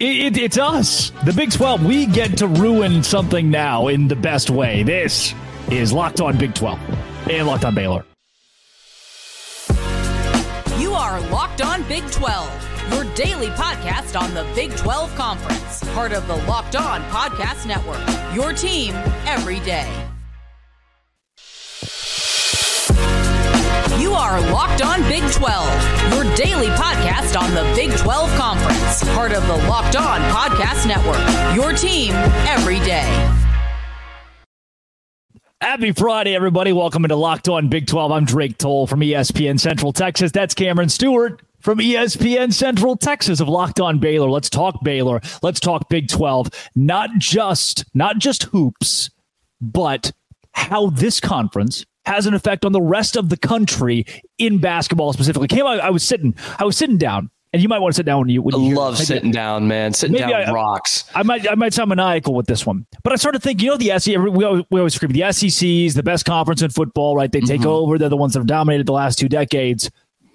It, it, it's us, the Big 12. We get to ruin something now in the best way. This is Locked On Big 12 and Locked On Baylor. You are Locked On Big 12, your daily podcast on the Big 12 Conference, part of the Locked On Podcast Network. Your team every day. You are Locked On Big 12, your daily podcast on the Big 12 Conference, part of the Locked On Podcast Network. Your team every day. Happy Friday, everybody. Welcome into Locked On Big 12. I'm Drake Toll from ESPN Central Texas. That's Cameron Stewart from ESPN Central Texas of Locked On Baylor. Let's talk Baylor. Let's talk Big 12. Not just not just hoops, but how this conference has an effect on the rest of the country in basketball specifically. Came I, I was sitting I was sitting down and you might want to sit down when you. When I love sitting down, man. Sitting down I, rocks. I might, I might sound maniacal with this one, but I started thinking, you know, the SEC. We always, we always scream the SEC is the best conference in football, right? They take mm-hmm. over. They're the ones that have dominated the last two decades.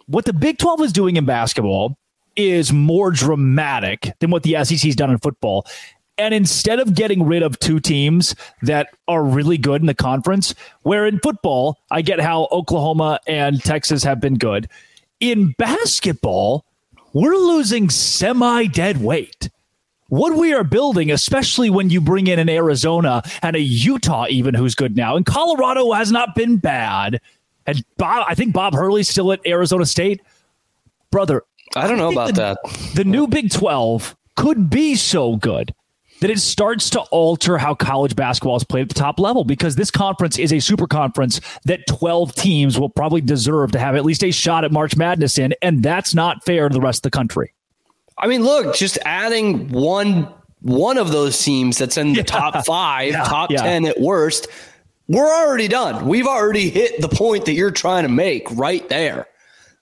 What the Big Twelve is doing in basketball is more dramatic than what the SEC's done in football. And instead of getting rid of two teams that are really good in the conference, where in football, I get how Oklahoma and Texas have been good. In basketball, we're losing semi dead weight. What we are building, especially when you bring in an Arizona and a Utah, even who's good now, and Colorado has not been bad. And Bob, I think Bob Hurley's still at Arizona State. Brother, I don't know about the, that. The new Big 12 could be so good that it starts to alter how college basketball is played at the top level because this conference is a super conference that 12 teams will probably deserve to have at least a shot at March Madness in, and that's not fair to the rest of the country. I mean, look, just adding one one of those teams that's in the yeah. top five, yeah. top yeah. 10 at worst, we're already done. We've already hit the point that you're trying to make right there.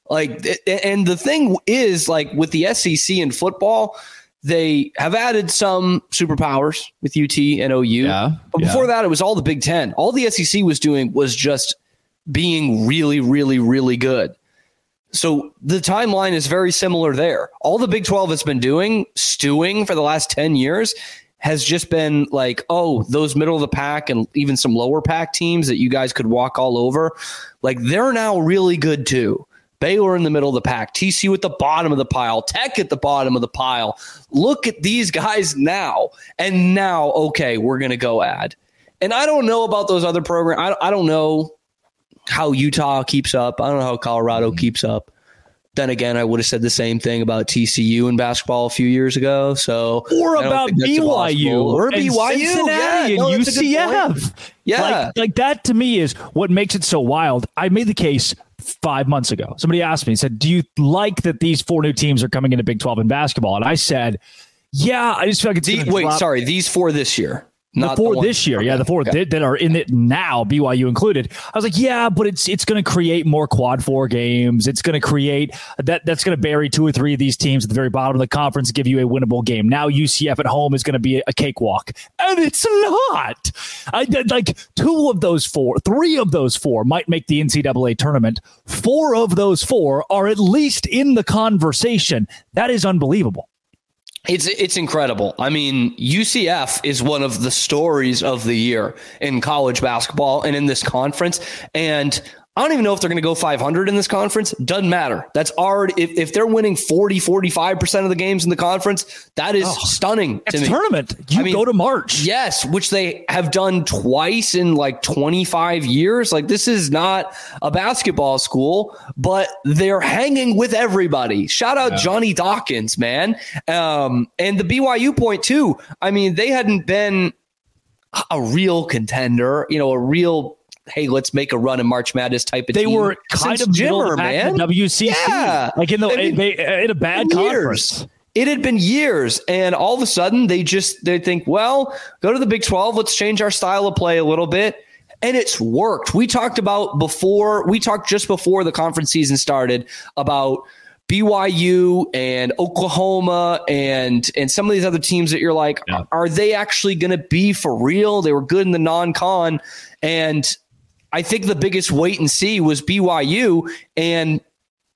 Like, and the thing is, like with the SEC in football, they have added some superpowers with UT and OU. Yeah, but before yeah. that, it was all the Big Ten. All the SEC was doing was just being really, really, really good. So the timeline is very similar there. All the Big 12 has been doing, stewing for the last 10 years, has just been like, oh, those middle of the pack and even some lower pack teams that you guys could walk all over, like they're now really good too. Baylor in the middle of the pack, TCU at the bottom of the pile, Tech at the bottom of the pile. Look at these guys now. And now, okay, we're going to go add. And I don't know about those other programs. I, I don't know how Utah keeps up. I don't know how Colorado mm-hmm. keeps up. Then again, I would have said the same thing about TCU in basketball a few years ago. So, or about BYU or BYU, yeah, and no, UCF. Yeah, like, like that to me is what makes it so wild. I made the case five months ago. Somebody asked me, said, Do you like that these four new teams are coming into Big 12 in basketball? And I said, Yeah, I just feel like it's the, wait, drop. sorry, these four this year. Not the four the this year, okay. yeah, the four okay. that, that, are in it now, BYU included. I was like, yeah, but it's it's going to create more quad four games. It's going to create that that's going to bury two or three of these teams at the very bottom of the conference give you a winnable game. Now UCF at home is going to be a cakewalk, and it's not. I did like two of those four, three of those four might make the NCAA tournament. Four of those four are at least in the conversation. That is unbelievable. It's it's incredible. I mean, UCF is one of the stories of the year in college basketball and in this conference. And I don't even know if they're going to go 500 in this conference. Doesn't matter. That's already, if, if they're winning 40, 45% of the games in the conference, that is oh, stunning to me. tournament. You I mean, go to March. Yes, which they have done twice in like 25 years. Like, this is not a basketball school, but they're hanging with everybody. Shout out yeah. Johnny Dawkins, man. Um, and the BYU point, too. I mean, they hadn't been a real contender, you know, a real hey, let's make a run in March Madness type of team. they were kind Since of Jimmer, man. WCC, yeah. like in the I mean, they, in a bad conference. Years. It had been years, and all of a sudden they just they think, well, go to the Big Twelve. Let's change our style of play a little bit and it's worked. We talked about before, we talked just before the conference season started about BYU and Oklahoma and and some of these other teams that you're like, yeah. are they actually going to be for real? They were good in the non-con, and I think the biggest wait and see was BYU, and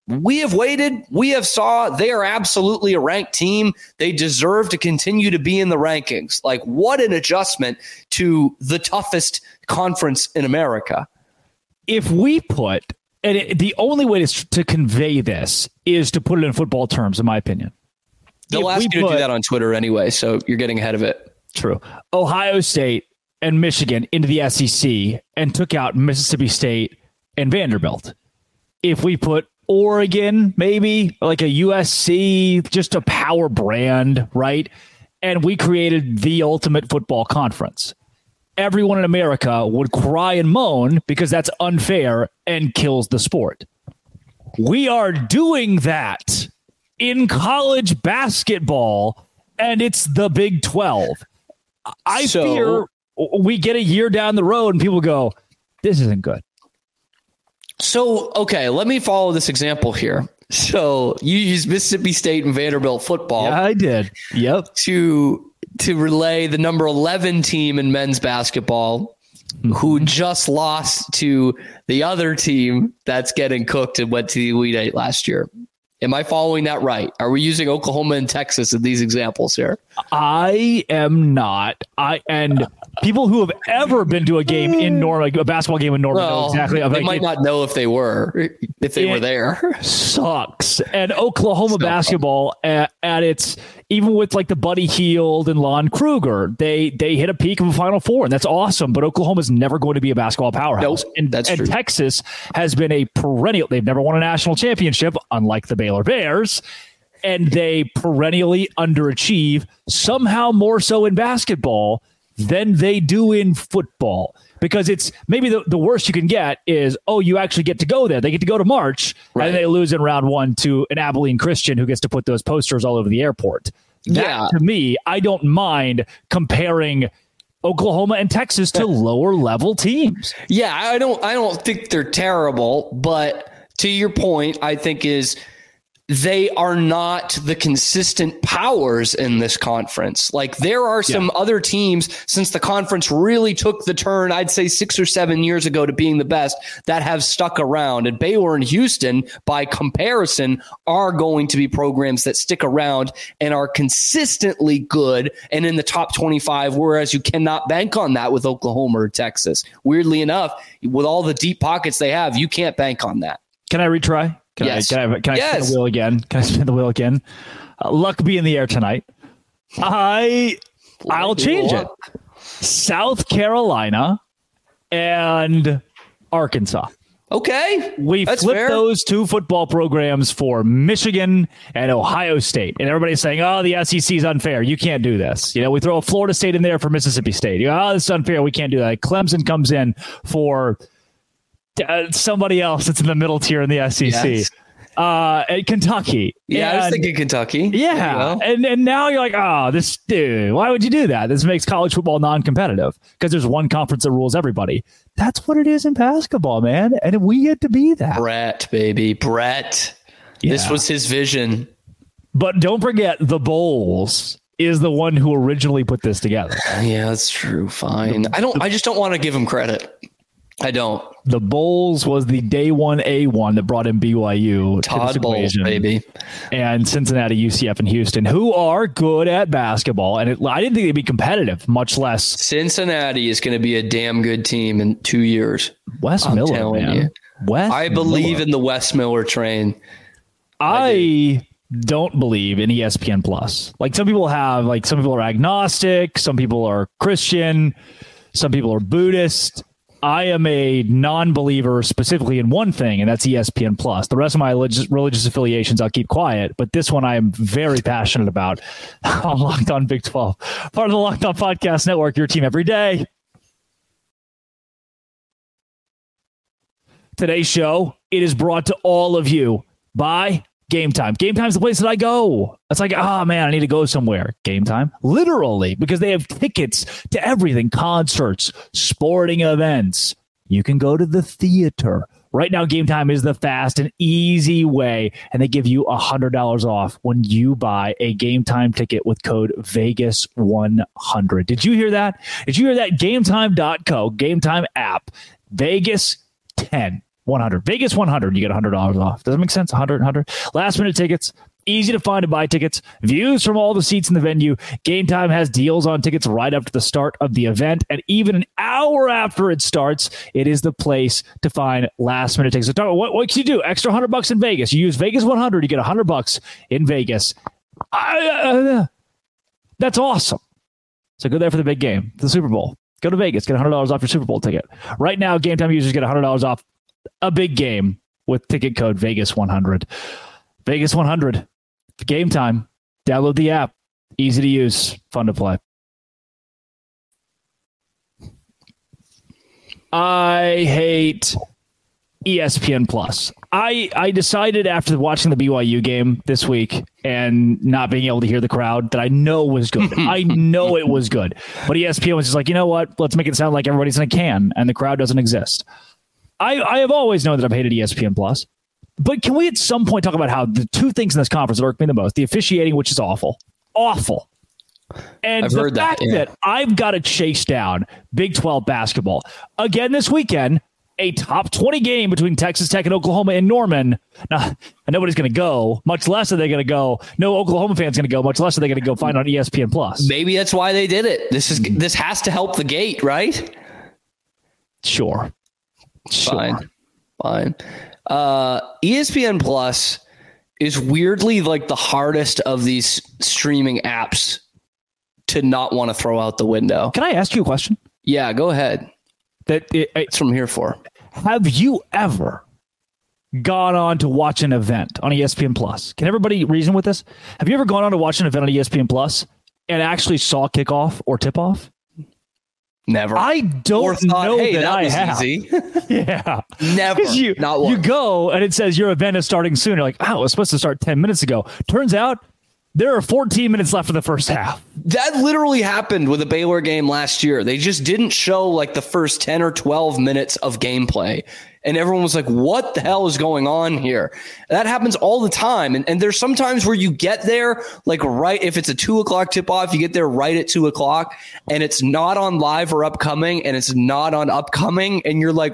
we have waited. We have saw they are absolutely a ranked team. They deserve to continue to be in the rankings. Like what an adjustment to the toughest conference in America. If we put and it, the only way to, to convey this is to put it in football terms, in my opinion. They'll if ask you put, to do that on Twitter anyway, so you're getting ahead of it. True. Ohio State and Michigan into the SEC and took out Mississippi State and Vanderbilt. If we put Oregon, maybe like a USC, just a power brand, right? And we created the ultimate football conference everyone in America would cry and moan because that's unfair and kills the sport. We are doing that in college basketball, and it's the Big 12. I so, fear we get a year down the road and people go, this isn't good. So, okay, let me follow this example here. So, you use Mississippi State and Vanderbilt football. Yeah, I did. Yep. To to relay the number 11 team in men's basketball who mm-hmm. just lost to the other team that's getting cooked and went to the Elite Eight last year. Am I following that right? Are we using Oklahoma and Texas in these examples here? I am not. I and people who have ever been to a game in Norman, a basketball game in Norman, well, exactly. They like, might it, not know if they were, if they were there. Sucks. And Oklahoma basketball at, at, its even with like the Buddy Hield and Lon Kruger, they they hit a peak of a Final Four, and that's awesome. But Oklahoma's never going to be a basketball powerhouse. Nope, and, that's and true. Texas has been a perennial. They've never won a national championship, unlike the Baylor Bears and they perennially underachieve, somehow more so in basketball than they do in football. Because it's maybe the, the worst you can get is, oh, you actually get to go there. They get to go to March, right. and they lose in round one to an Abilene Christian who gets to put those posters all over the airport. That, yeah. to me, I don't mind comparing Oklahoma and Texas to lower level teams. Yeah, I don't I don't think they're terrible, but to your point, I think is they are not the consistent powers in this conference. Like there are some yeah. other teams since the conference really took the turn, I'd say six or seven years ago to being the best that have stuck around. And Baylor and Houston, by comparison, are going to be programs that stick around and are consistently good and in the top 25, whereas you cannot bank on that with Oklahoma or Texas. Weirdly enough, with all the deep pockets they have, you can't bank on that. Can I retry? Can yes. I, can I, can I yes. spin the wheel again? Can I spin the wheel again? Uh, luck be in the air tonight. I I'll change it. South Carolina and Arkansas. Okay. We flipped those two football programs for Michigan and Ohio State. And everybody's saying, oh, the SEC is unfair. You can't do this. You know, we throw a Florida State in there for Mississippi State. You go, oh, this is unfair. We can't do that. Clemson comes in for uh, somebody else that's in the middle tier in the SEC. Yes. Uh, at Kentucky. Yeah, and, I was thinking Kentucky. Yeah, and and now you're like, oh, this dude. Why would you do that? This makes college football non-competitive because there's one conference that rules everybody. That's what it is in basketball, man, and we get to be that. Brett, baby, Brett. Yeah. This was his vision. But don't forget, the Bowls is the one who originally put this together. Yeah, that's true. Fine. The, I don't. I just don't want to give him credit. I don't. The Bowls was the day one A one that brought in BYU. Todd Bowles, baby. And Cincinnati, UCF, and Houston, who are good at basketball. And it, I didn't think they'd be competitive, much less. Cincinnati is going to be a damn good team in two years. Wes I'm Miller, man. You. Wes I believe Miller. in the Wes Miller train. I, I don't believe in ESPN Plus. Like some people have, like some people are agnostic, some people are Christian, some people are Buddhist. I am a non-believer specifically in one thing, and that's ESPN Plus. The rest of my religious, religious affiliations, I'll keep quiet. But this one, I am very passionate about. I'm locked on Big Twelve, part of the Locked On Podcast Network. Your team every day. Today's show it is brought to all of you by Game time. Game time's the place that I go. It's like, oh man, I need to go somewhere. Game time. Literally, because they have tickets to everything concerts, sporting events. You can go to the theater. Right now, Game Time is the fast and easy way, and they give you $100 off when you buy a Game Time ticket with code VEGAS100. Did you hear that? Did you hear that? GameTime.co, Game Time app, Vegas 10 100. Vegas 100, you get $100 off. Does that make sense? 100, 100. Last minute tickets, easy to find and buy tickets, views from all the seats in the venue. Game Time has deals on tickets right up to the start of the event. And even an hour after it starts, it is the place to find last minute tickets. So, what, what can you do? Extra 100 bucks in Vegas. You use Vegas 100, you get 100 bucks in Vegas. I, uh, that's awesome. So go there for the big game, the Super Bowl. Go to Vegas, get $100 off your Super Bowl ticket. Right now, Game Time users get $100 off a big game with ticket code Vegas100. Vegas100. Game time. Download the app. Easy to use. Fun to play. I hate ESPN Plus. I I decided after watching the BYU game this week and not being able to hear the crowd that I know was good. I know it was good. But ESPN was just like, you know what? Let's make it sound like everybody's in a can and the crowd doesn't exist. I, I have always known that I've hated ESPN Plus. But can we at some point talk about how the two things in this conference that irk me the most? The officiating, which is awful. Awful. And I've the fact that, yeah. that I've got to chase down Big 12 basketball again this weekend, a top 20 game between Texas Tech and Oklahoma in Norman. Now, nobody's going to go, much less are they going to go. No Oklahoma fans going to go, much less are they going to go find on ESPN Plus. Maybe that's why they did it. This is mm. this has to help the gate, right? Sure. Sure. Fine. Fine. Uh, ESPN Plus is weirdly like the hardest of these streaming apps to not want to throw out the window. Can I ask you a question? Yeah, go ahead. That it, it's from here for. Have you ever gone on to watch an event on ESPN Plus? Can everybody reason with this? Have you ever gone on to watch an event on ESPN Plus and actually saw kickoff or tip off? Never. I don't thought, know hey, that, that I have. Easy. yeah. Never. You, Not one. You go and it says your event is starting soon. You're like, oh, it was supposed to start 10 minutes ago. Turns out there are 14 minutes left in the first half. That literally happened with a Baylor game last year. They just didn't show like the first 10 or 12 minutes of gameplay. And everyone was like, what the hell is going on here? That happens all the time. And, and there's sometimes where you get there, like right, if it's a two o'clock tip off, you get there right at two o'clock and it's not on live or upcoming and it's not on upcoming. And you're like,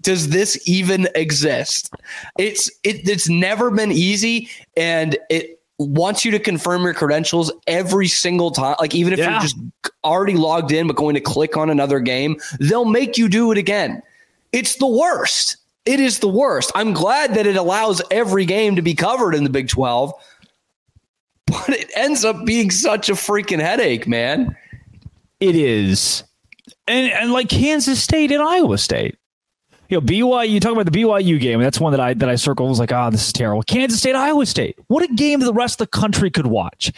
does this even exist? It's it, it's never been easy, and it wants you to confirm your credentials every single time. Like even if yeah. you're just already logged in but going to click on another game, they'll make you do it again. It's the worst. It is the worst. I'm glad that it allows every game to be covered in the Big 12, but it ends up being such a freaking headache, man. It is. And and like Kansas State and Iowa State you know, BYU, you talk about the BYU game, that's one that I that I circled was like, oh, this is terrible. Kansas State, Iowa State. What a game the rest of the country could watch.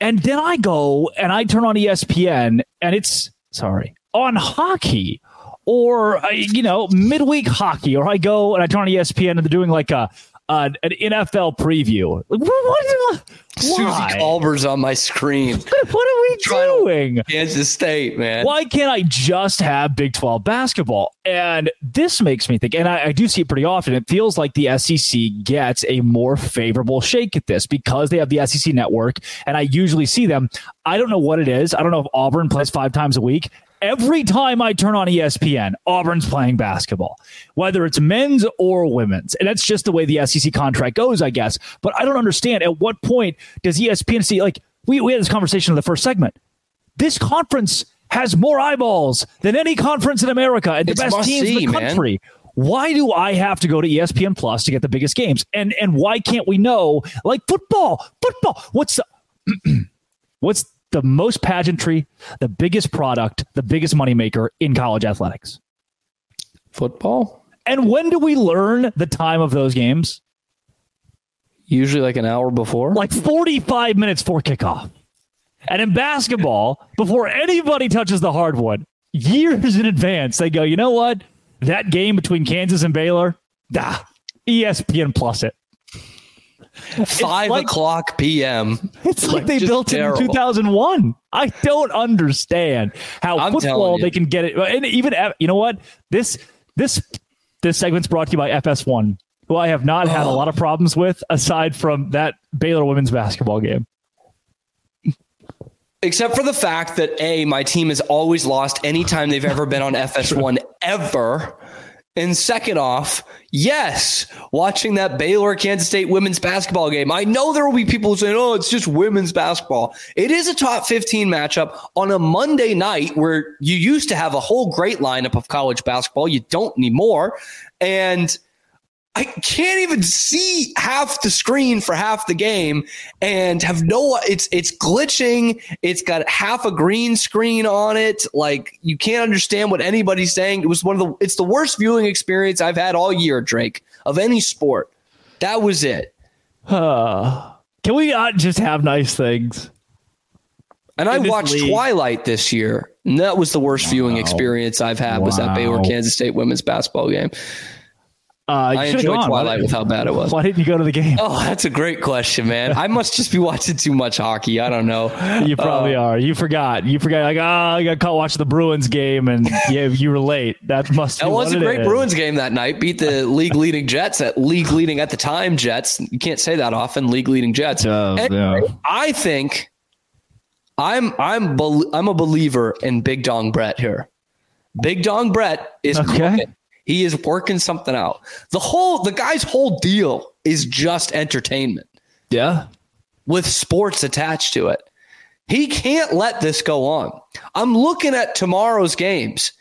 And then I go and I turn on ESPN and it's sorry, on hockey or uh, you know, midweek hockey, or I go and I turn on ESPN and they're doing like a uh, an NFL preview. Like, what, what, Suzy Kolber's on my screen. what are we doing? Kansas State, man. Why can't I just have Big 12 basketball? And this makes me think, and I, I do see it pretty often. It feels like the SEC gets a more favorable shake at this because they have the SEC network, and I usually see them. I don't know what it is. I don't know if Auburn plays five times a week every time I turn on ESPN, Auburn's playing basketball, whether it's men's or women's. And that's just the way the SEC contract goes, I guess. But I don't understand at what point does ESPN see, like, we, we had this conversation in the first segment. This conference has more eyeballs than any conference in America and the it's best teams see, in the country. Man why do I have to go to ESPN Plus to get the biggest games? And and why can't we know like football? Football. What's the what's the most pageantry, the biggest product, the biggest moneymaker in college athletics? Football. And when do we learn the time of those games? Usually like an hour before. Like 45 minutes for kickoff. And in basketball, before anybody touches the hardwood, years in advance, they go, you know what? That game between Kansas and Baylor, ah, ESPN plus it. Five like, o'clock p.m. It's like, like they built terrible. it in 2001. I don't understand how I'm football they can get it. And even you know what this this this segment's brought to you by FS1, who I have not had oh. a lot of problems with aside from that Baylor women's basketball game. Except for the fact that a my team has always lost anytime they've ever been on FS1 ever And second off, yes, watching that Baylor Kansas State women's basketball game, I know there will be people saying, oh, it's just women's basketball. It is a top 15 matchup on a Monday night where you used to have a whole great lineup of college basketball. You don't anymore. And I can't even see half the screen for half the game and have no it's it's glitching. It's got half a green screen on it. Like you can't understand what anybody's saying. It was one of the it's the worst viewing experience I've had all year, Drake, of any sport. That was it. Uh, can we not just have nice things? And I watched league. Twilight this year, and that was the worst viewing experience I've had wow. was that Baylor Kansas State women's basketball game. Uh, I enjoyed gone. Twilight with how bad it was. Why didn't you go to the game? Oh, that's a great question, man. I must just be watching too much hockey. I don't know. You probably uh, are. You forgot. You forgot. Like, oh, I got caught watching the Bruins game, and yeah, you were late. That must. Be. That was a great is. Bruins game that night. Beat the league leading Jets at league leading at the time Jets. You can't say that often. League leading Jets. Uh, anyway, yeah. I think I'm I'm I'm a believer in Big Dong Brett here. Big Dong Brett is okay. He is working something out. The whole the guy's whole deal is just entertainment. Yeah. With sports attached to it. He can't let this go on. I'm looking at tomorrow's games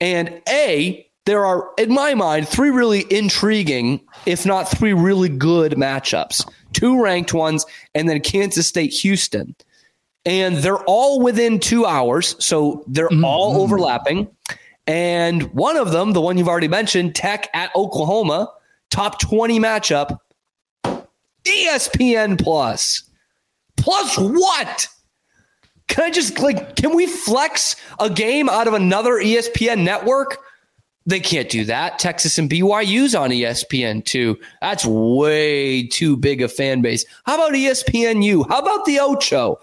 and A, there are in my mind three really intriguing, if not three really good matchups. Two ranked ones and then Kansas State Houston. And they're all within 2 hours, so they're mm-hmm. all overlapping. And one of them, the one you've already mentioned, Tech at Oklahoma, top 20 matchup, ESPN Plus. Plus what? Can I just like, can we flex a game out of another ESPN network? They can't do that. Texas and BYU's on ESPN too. That's way too big a fan base. How about ESPNU? How about the Ocho?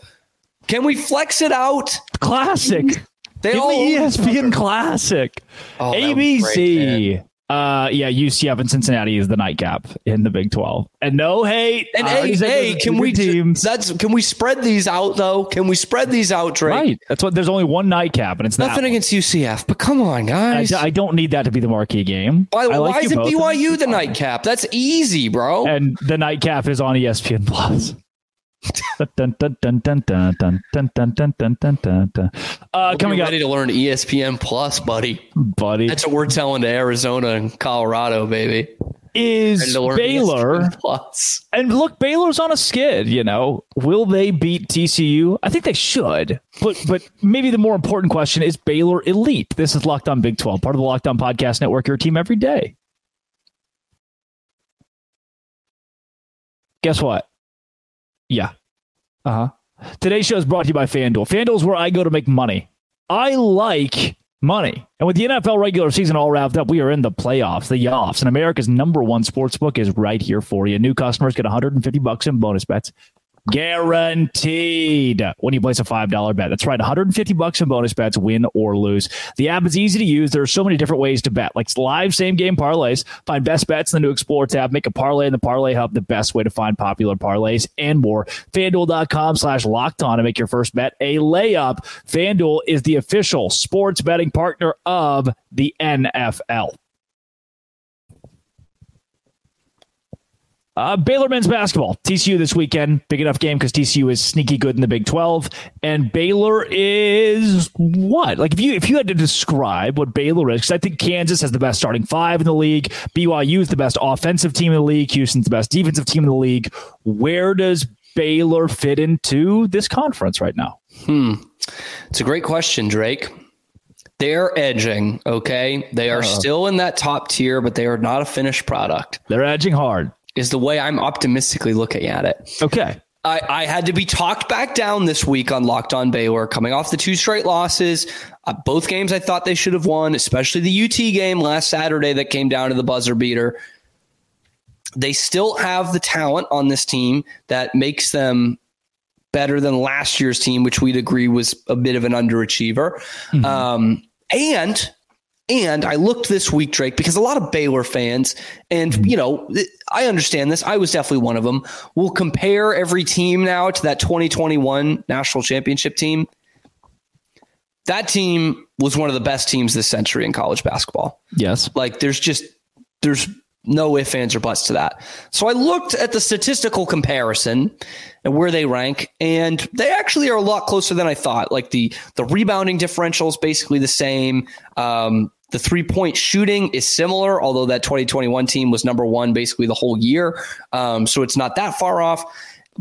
Can we flex it out? Classic. They Give all me ESPN Classic. Oh, ABC. uh, yeah, UCF and Cincinnati is the nightcap in the Big Twelve, and no hate. And hey, hey, can we teams? That's can we spread these out though? Can we spread these out, Drake? Right. That's what. There's only one nightcap, and it's nothing against UCF. But come on, guys. I, I, don't need that to be the marquee game. By, Why, like why is it BYU the nightcap? That's easy, bro. And the nightcap is on ESPN Plus. Uh, coming ready up. to learn ESPN Plus, buddy. Buddy, that's what we're telling to Arizona and Colorado, baby. Is Baylor Plus? And look, Baylor's on a skid. You know, will they beat TCU? I think they should. But but maybe the more important question is Baylor elite. This is Locked On Big Twelve, part of the Locked On Podcast Network. Your team every day. Guess what? Yeah. Uh huh. Today's show is brought to you by FanDuel. FanDuel is where I go to make money. I like money. And with the NFL regular season all wrapped up, we are in the playoffs, the offs, and America's number one sports book is right here for you. New customers get 150 bucks in bonus bets guaranteed when you place a $5 bet. That's right, 150 bucks in bonus bets, win or lose. The app is easy to use. There are so many different ways to bet, like live same game parlays. Find best bets in the new Explore tab. Make a parlay in the Parlay Hub, the best way to find popular parlays and more. FanDuel.com slash locked on to make your first bet a layup. FanDuel is the official sports betting partner of the NFL. Uh, Baylor men's basketball, TCU this weekend. Big enough game because TCU is sneaky good in the Big Twelve, and Baylor is what? Like if you if you had to describe what Baylor is, because I think Kansas has the best starting five in the league, BYU is the best offensive team in the league, Houston's the best defensive team in the league. Where does Baylor fit into this conference right now? Hmm, it's a great question, Drake. They're edging, okay? They are uh, still in that top tier, but they are not a finished product. They're edging hard is the way I'm optimistically looking at it. Okay. I, I, had to be talked back down this week on Locked On Baylor, coming off the two straight losses. Uh, both games I thought they should have won, especially the UT game last Saturday that came down to the buzzer beater. They still have the talent on this team that makes them better than last year's team, which we'd agree was a bit of an underachiever. Mm-hmm. Um, and and I looked this week, Drake, because a lot of Baylor fans, and mm-hmm. you know, I understand this. I was definitely one of them. Will compare every team now to that 2021 national championship team. that team was one of the best teams this century in college basketball. Yes. Like there's just there's no ifs, ands, or buts to that. So I looked at the statistical comparison and where they rank, and they actually are a lot closer than I thought. Like the the rebounding differential is basically the same. Um, the three point shooting is similar, although that 2021 team was number one basically the whole year. Um, so it's not that far off.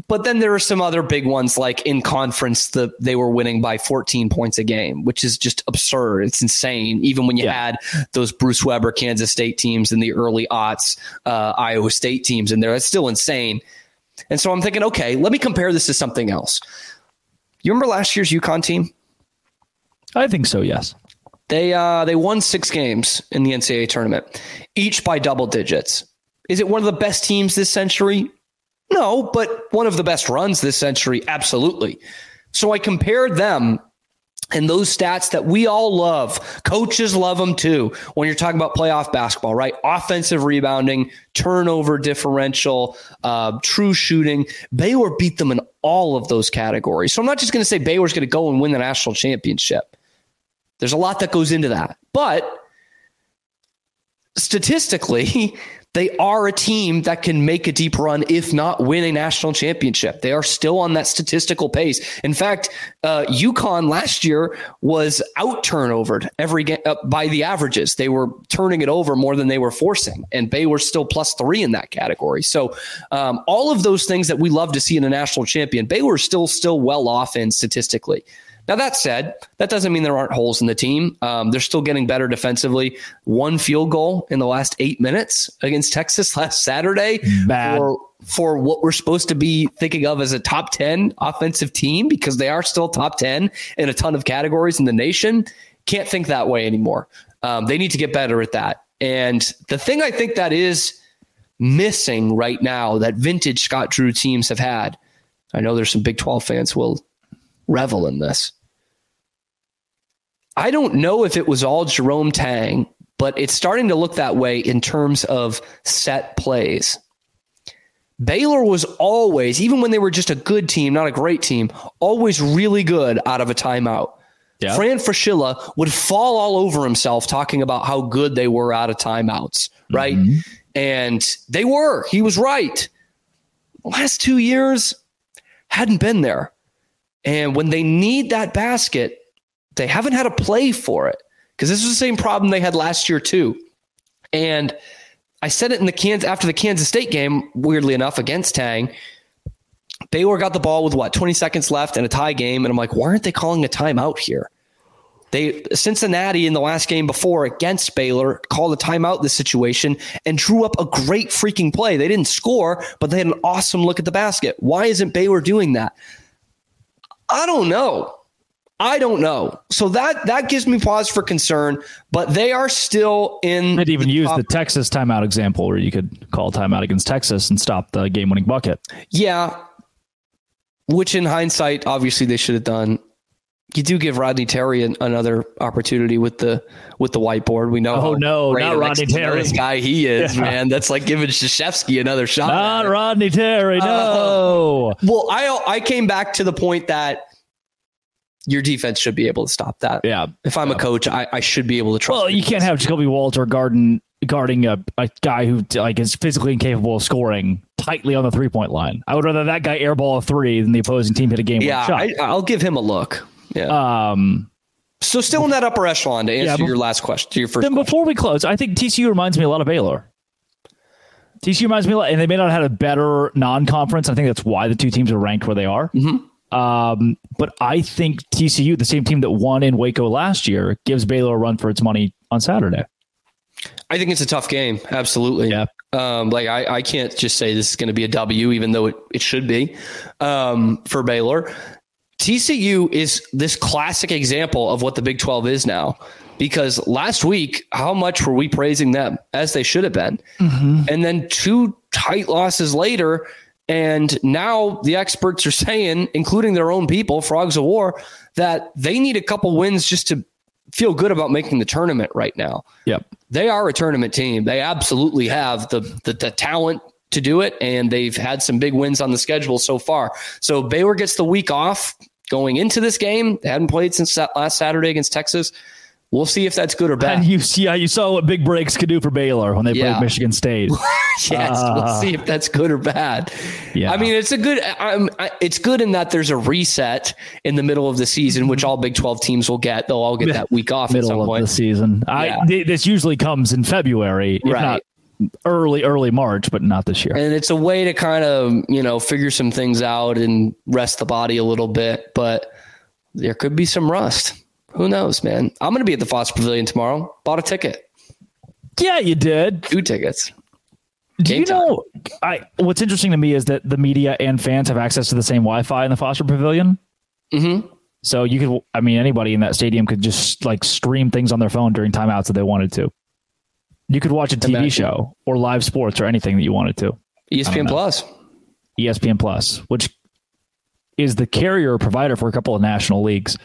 But then there are some other big ones like in conference, the they were winning by 14 points a game, which is just absurd. It's insane. Even when you yeah. had those Bruce Weber Kansas State teams in the early aughts, uh, Iowa State teams in there, it's still insane. And so I'm thinking, okay, let me compare this to something else. You remember last year's UConn team? I think so. Yes. They uh, they won six games in the NCAA tournament, each by double digits. Is it one of the best teams this century? No, but one of the best runs this century, absolutely. So I compared them and those stats that we all love. Coaches love them too when you're talking about playoff basketball, right? Offensive rebounding, turnover differential, uh, true shooting. Baylor beat them in all of those categories. So I'm not just going to say Baylor's going to go and win the national championship. There's a lot that goes into that. But statistically, they are a team that can make a deep run, if not win a national championship. They are still on that statistical pace. In fact, uh, UConn last year was out turnovered every game uh, by the averages. They were turning it over more than they were forcing, and Baylor still plus three in that category. So, um, all of those things that we love to see in a national champion, Baylor is still still well off in statistically. Now, that said, that doesn't mean there aren't holes in the team. Um, they're still getting better defensively. One field goal in the last eight minutes against Texas last Saturday Bad. for for what we're supposed to be thinking of as a top 10 offensive team because they are still top 10 in a ton of categories in the nation. Can't think that way anymore. Um, they need to get better at that. And the thing I think that is missing right now that vintage Scott Drew teams have had, I know there's some Big 12 fans will revel in this. I don't know if it was all Jerome Tang, but it's starting to look that way in terms of set plays. Baylor was always, even when they were just a good team, not a great team, always really good out of a timeout. Yeah. Fran Fraschilla would fall all over himself talking about how good they were out of timeouts, right? Mm-hmm. And they were. He was right. Last two years hadn't been there. And when they need that basket, they haven't had a play for it because this is the same problem they had last year too. And I said it in the Kansas after the Kansas State game, weirdly enough, against Tang. Baylor got the ball with what 20 seconds left in a tie game, and I'm like, why aren't they calling a timeout here? They Cincinnati in the last game before against Baylor called a timeout this situation and drew up a great freaking play. They didn't score, but they had an awesome look at the basket. Why isn't Baylor doing that? I don't know. I don't know. So that that gives me pause for concern, but they are still in. I'd even the use top. the Texas timeout example where you could call timeout against Texas and stop the game winning bucket. Yeah. Which in hindsight, obviously they should have done. You do give Rodney Terry an, another opportunity with the with the whiteboard. We know. Oh no, not Rodney Terry. This guy he is, yeah. man. That's like giving Krzyzewski another shot. Not Rodney Terry. No. Uh, well, I I came back to the point that your defense should be able to stop that. Yeah. If I'm yeah. a coach, I, I should be able to trust. Well, you can't have Ja'Kobe Walter guarding guarding a, a guy who like is physically incapable of scoring tightly on the three point line. I would rather that guy airball a three than the opposing team hit a game. Yeah, shot. I, will give him a look. Yeah. Um. So still in that upper echelon to answer yeah, your last question, to your first. Then question. before we close, I think TCU reminds me a lot of Baylor. TCU reminds me a lot, and they may not have had a better non-conference. I think that's why the two teams are ranked where they are. Mm-hmm. Um, but I think TCU, the same team that won in Waco last year, gives Baylor a run for its money on Saturday. I think it's a tough game. Absolutely. Yeah. Um, like I, I can't just say this is going to be a W, even though it, it should be um, for Baylor. TCU is this classic example of what the Big 12 is now. Because last week, how much were we praising them as they should have been? Mm-hmm. And then two tight losses later, and now the experts are saying, including their own people, Frogs of War, that they need a couple wins just to feel good about making the tournament right now. Yep. They are a tournament team. They absolutely have the, the, the talent to do it, and they've had some big wins on the schedule so far. So Baylor gets the week off going into this game. They hadn't played since last Saturday against Texas. We'll see if that's good or bad. And you see, yeah, you saw what big breaks could do for Baylor when they yeah. played Michigan State. yes, uh, we'll see if that's good or bad. Yeah, I mean, it's a good. I'm. it's good in that there's a reset in the middle of the season, which all Big Twelve teams will get. They'll all get that week off middle at some of point. the season. Yeah. I, this usually comes in February, right? early early March, but not this year. And it's a way to kind of you know figure some things out and rest the body a little bit, but there could be some rust. Who knows, man? I'm going to be at the Foster Pavilion tomorrow. Bought a ticket. Yeah, you did. Two tickets. Do you know? I what's interesting to me is that the media and fans have access to the same Wi-Fi in the Foster Pavilion. Mm-hmm. So you could, I mean, anybody in that stadium could just like stream things on their phone during timeouts if they wanted to. You could watch a TV Imagine. show or live sports or anything that you wanted to. ESPN Plus. ESPN Plus, which is the carrier provider for a couple of national leagues.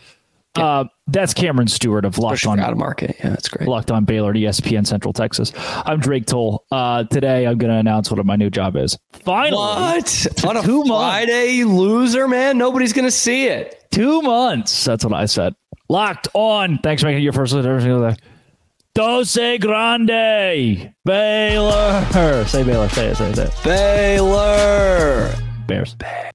Yeah. Uh, that's Cameron Stewart of Locked On out of market. Yeah, that's great. Locked On Baylor, ESPN Central Texas. I'm Drake Toll. Uh, today, I'm going to announce what my new job is. Finally, what on a two Friday, months. loser, man? Nobody's going to see it. Two months. That's what I said. Locked On. Thanks for making your first listen. Dose Grande, Baylor. Say Baylor. Say it. Say it. Say it. Baylor. Bears. Bears.